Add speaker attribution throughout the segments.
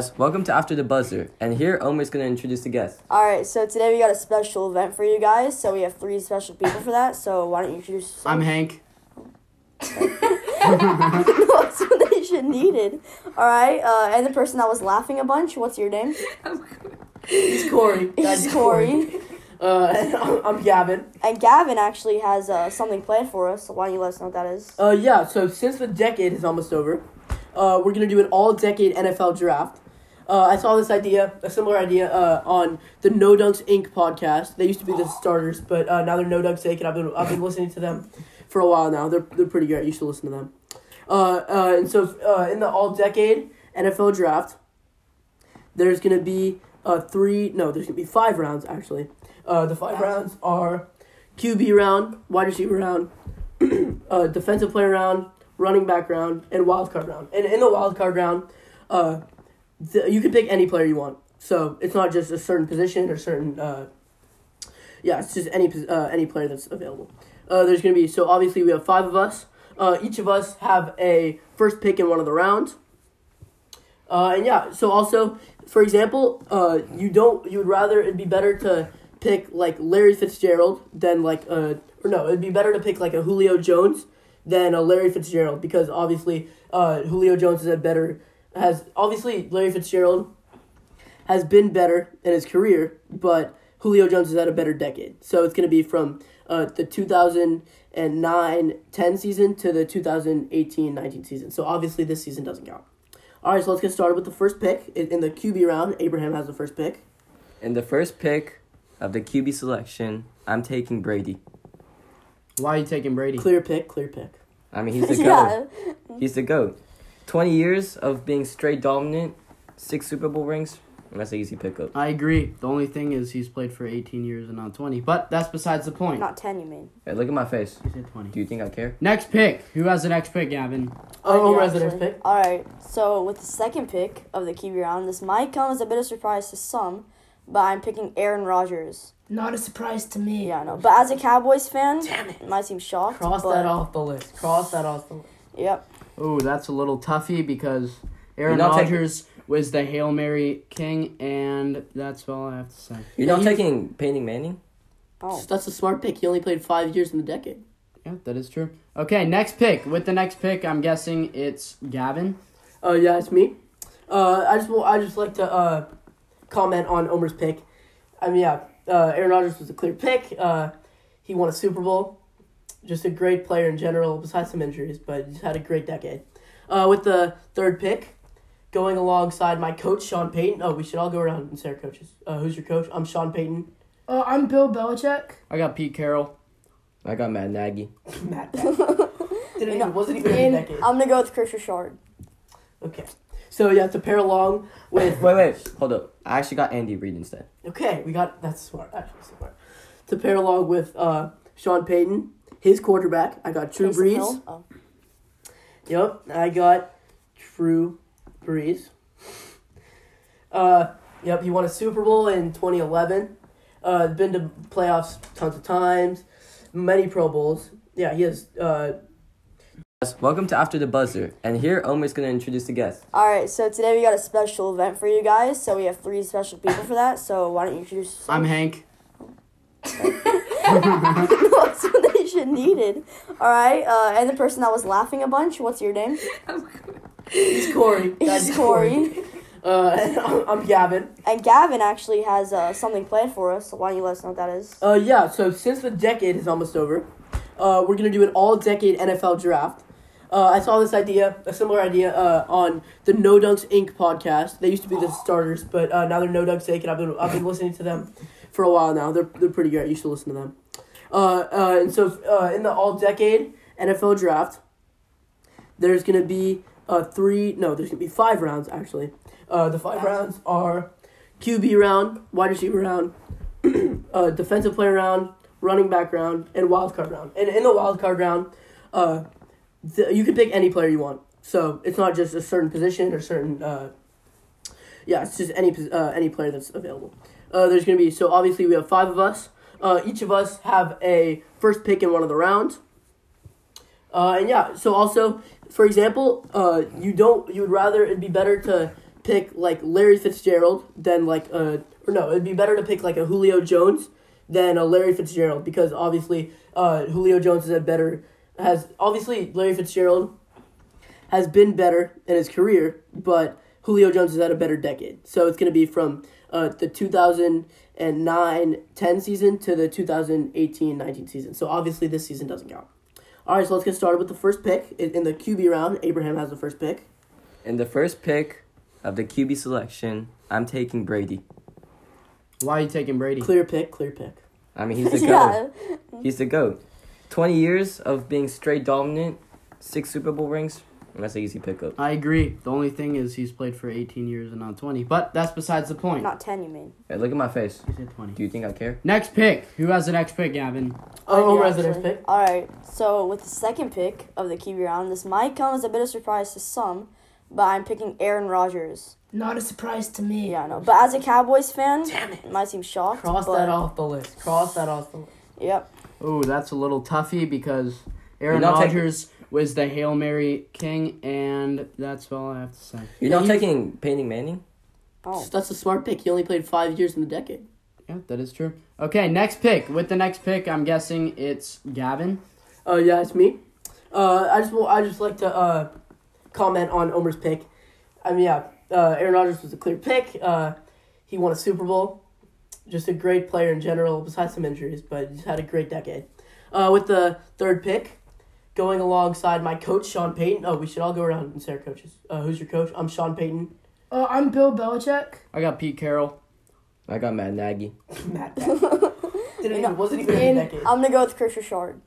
Speaker 1: Welcome to After the Buzzer, and here Omer's gonna introduce the guest.
Speaker 2: All right, so today we got a special event for you guys. So we have three special people for that. So why don't you introduce?
Speaker 3: I'm Hank.
Speaker 2: no explanation needed. All right, uh, and the person that was laughing a bunch. What's your name?
Speaker 3: He's Corey.
Speaker 2: He's
Speaker 3: That's
Speaker 2: Corey.
Speaker 3: Uh, I'm, I'm Gavin.
Speaker 2: And Gavin actually has uh, something planned for us. So why don't you let us know what that is?
Speaker 3: Uh, yeah. So since the decade is almost over, uh, we're gonna do an all-decade NFL draft. Uh, I saw this idea, a similar idea, uh, on the No Dunks Inc. podcast. They used to be the starters, but uh, now they're No Dunks Inc. And I've been I've been listening to them for a while now. They're they're pretty great. You should listen to them. Uh, uh, and so uh, in the all-decade NFL draft, there's gonna be uh three. No, there's gonna be five rounds actually. Uh, the five rounds are QB round, wide receiver round, uh, defensive player round, running back round, and wild card round. And in the wild card round, uh, th- you can pick any player you want. So it's not just a certain position or certain. Uh, yeah, it's just any uh, any player that's available. Uh, there's gonna be so obviously we have five of us. Uh, each of us have a first pick in one of the rounds. Uh, and yeah, so also, for example, uh, you don't you would rather it'd be better to pick like Larry Fitzgerald than like uh or no it'd be better to pick like a Julio Jones than a Larry Fitzgerald because obviously uh Julio Jones is a better has obviously Larry Fitzgerald has been better in his career, but Julio Jones has had a better decade. So it's gonna be from uh the 2009-10 season to the 2018-19 season. So obviously this season doesn't count. All right, so let's get started with the first pick in, in the QB round. Abraham has the first pick.
Speaker 1: In the first pick of the QB selection, I'm taking Brady.
Speaker 4: Why are you taking Brady?
Speaker 3: Clear pick, clear pick.
Speaker 1: I mean, he's the GOAT. yeah. He's the GOAT. 20 years of being straight dominant, six Super Bowl rings. That's an easy pickup.
Speaker 4: I agree. The only thing is he's played for 18 years and not 20. But that's besides the point.
Speaker 2: Not ten, you mean?
Speaker 1: Hey, look at my face.
Speaker 4: He said 20.
Speaker 1: Do you think I care?
Speaker 4: Next pick. Who has the next pick, Gavin?
Speaker 3: Oh,
Speaker 2: I do,
Speaker 3: residence
Speaker 2: actually.
Speaker 3: pick.
Speaker 2: All right. So with the second pick of the QB round, this might come as a bit of surprise to some, but I'm picking Aaron Rodgers.
Speaker 5: Not a surprise to me.
Speaker 2: Yeah, I know. But as a Cowboys fan,
Speaker 3: Damn it.
Speaker 2: might seem shocked.
Speaker 3: Cross
Speaker 2: but,
Speaker 3: that off the list. Cross that off the list.
Speaker 2: Yep.
Speaker 4: Oh, that's a little toughy because Aaron
Speaker 1: You're not taking-
Speaker 4: Rodgers was the Hail Mary king, and that's all I have to say.
Speaker 1: You're
Speaker 3: Yeah,
Speaker 1: not
Speaker 3: he's-
Speaker 1: taking Peyton Manning?
Speaker 2: Oh.
Speaker 3: That's a smart pick. He only played five years in the decade.
Speaker 4: Yeah, that is true. Okay, next pick. With the next pick, I'm guessing it's Gavin.
Speaker 3: Uh, yeah, it's me. Uh, I just wa- I just like to uh, comment on Omer's pick. I mean, yeah, uh, Aaron Rodgers was a clear pick. Uh, he won a Super Bowl. Just a great player in general, besides some injuries, but he's had a great decade. Uh, with the third pick, going alongside my coach Sean Payton. Oh, we should all go around and say our coaches. Uh, who's your coach? I'm Sean Payton.
Speaker 5: Uh, I'm Bill Belichick.
Speaker 4: I got Pete Carroll.
Speaker 1: I got Matt Nagy.
Speaker 3: Matt. Didn't even, wasn't even in
Speaker 2: And
Speaker 3: decade.
Speaker 2: I'm gonna go with Chris Richard.
Speaker 3: Okay. So yeah, to pair along with
Speaker 1: Wait, wait, hold up. I actually got Andy Reid instead.
Speaker 3: Okay, we got that's smart. Actually, smart. To pair along with uh, Sean Payton, his quarterback, I got Drew
Speaker 2: Taysom
Speaker 3: Brees.
Speaker 2: Oh.
Speaker 3: Yep, I got Drew Brees. Uh, yep, he won a Super Bowl in 2011. Uh, been to playoffs tons of times, many Pro Bowls. Yeah, he has. Uh,
Speaker 1: Welcome to After the Buzzer, and here Omer's gonna introduce the guest.
Speaker 2: All right, so today we got a special event for you guys. So we have three special people for that. So why don't you introduce?
Speaker 4: I'm Hank.
Speaker 2: no needed. All right, uh, and the person that was laughing a bunch. What's your name?
Speaker 3: he's Corey. That's
Speaker 2: He's Corey.
Speaker 3: Uh, I'm, I'm Gavin.
Speaker 2: And Gavin actually has uh, something planned for us. So why don't you let us know what that is?
Speaker 3: Uh, yeah, so since the decade is almost over, uh, we're gonna do an all-decade NFL draft. Uh, I saw this idea, a similar idea, uh, on the No Dunks Inc. podcast. They used to be the starters, but uh, now they're No Dunks Inc. And I've been I've been listening to them for a while now. They're they're pretty great. You should listen to them. Uh, uh, and so uh, in the all-decade NFL draft, there's gonna be uh, three. No, there's gonna be five rounds actually. Uh, the five rounds are QB round, wide receiver round, uh, defensive player round, running back round, and wild card round. And in the wild card round, uh, th- you can pick any player you want. So it's not just a certain position or certain. Uh, yeah, it's just any uh, any player that's available. Uh, there's gonna be so obviously we have five of us. Uh, each of us have a first pick in one of the rounds. Uh, and yeah, so also, for example, uh, you don't you would rather it'd be better to pick like Larry Fitzgerald than like uh or no, it'd be better to pick like a Julio Jones than a Larry Fitzgerald because obviously uh Julio Jones is a better has obviously Larry Fitzgerald has been better in his career, but Julio Jones has had a better decade. So it's going to be from uh, the 2009-10 season to the 2018-19 season. So obviously this season doesn't count. All right, so let's get started with the first pick in in the QB round. Abraham has the first pick.
Speaker 1: In the first pick of the QB selection, I'm taking Brady.
Speaker 4: Why are you taking Brady?
Speaker 3: Clear pick, clear pick.
Speaker 1: I mean, he's the GOAT.
Speaker 2: yeah.
Speaker 1: goat. He's the goat. Twenty years of being straight dominant, six Super Bowl rings. That's an easy pickup.
Speaker 4: I agree. The only thing is he's played for 18 years and not 20. But that's besides the point.
Speaker 2: Not 10, you mean.
Speaker 1: Hey, look at my face.
Speaker 4: He said 20.
Speaker 1: Do you think I care?
Speaker 4: Next pick. Who has the next pick, Gavin?
Speaker 3: Oh,
Speaker 2: Yeah,
Speaker 3: residence
Speaker 2: actually.
Speaker 3: pick.
Speaker 2: All right. So with the second pick of the QB round, this might come as a bit of surprise to some, but I'm picking Aaron Rodgers.
Speaker 5: Not a surprise to me.
Speaker 2: Yeah, I know. But as a Cowboys fan,
Speaker 3: Damn it.
Speaker 2: it might seem shocked.
Speaker 3: Cross
Speaker 2: but,
Speaker 3: that off the list. Cross that off the list.
Speaker 2: Yep.
Speaker 4: Oh, that's a little toughy because Aaron
Speaker 1: You're
Speaker 4: Rodgers was the Hail Mary king, and that's all I have to say.
Speaker 1: You're
Speaker 3: Yeah,
Speaker 1: not
Speaker 3: you-
Speaker 1: taking Peyton Manning?
Speaker 2: Oh.
Speaker 3: That's a smart pick. He only played five years in the decade.
Speaker 4: Yeah, that is true. Okay, next pick. With the next pick, I'm guessing it's Gavin.
Speaker 3: Uh, yeah, it's me. Uh, I just wa- I just like to uh, comment on Omer's pick. I mean, yeah, uh, Aaron Rodgers was a clear pick. Uh, he won a Super Bowl. Just a great player in general, besides some injuries, but he's had a great decade. Uh, with the third pick, going alongside my coach Sean Payton. Oh, we should all go around and say our coaches. Uh, who's your coach? I'm Sean Payton.
Speaker 5: Uh, I'm Bill Belichick.
Speaker 4: I got Pete Carroll.
Speaker 1: I got Matt Nagy.
Speaker 3: Matt. Didn't even, wasn't even in
Speaker 2: And
Speaker 3: the decade.
Speaker 2: I'm gonna go with Chris Richard.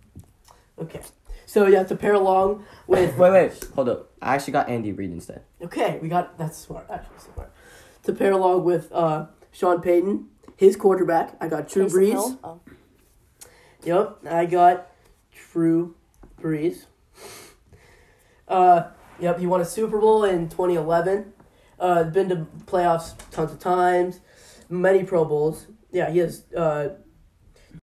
Speaker 3: Okay. So yeah, to pair along with
Speaker 1: Wait, wait, hold up. I actually got Andy Reid instead.
Speaker 3: Okay, we got that's smart. Actually, smart. To pair along with uh, Sean Payton, his quarterback, I got Drew
Speaker 2: Taysom
Speaker 3: Brees.
Speaker 2: Oh.
Speaker 3: Yep, I got Drew Brees. Uh, yep, he won a Super Bowl in 2011. Uh, been to playoffs tons of times, many Pro Bowls. Yeah, he has uh,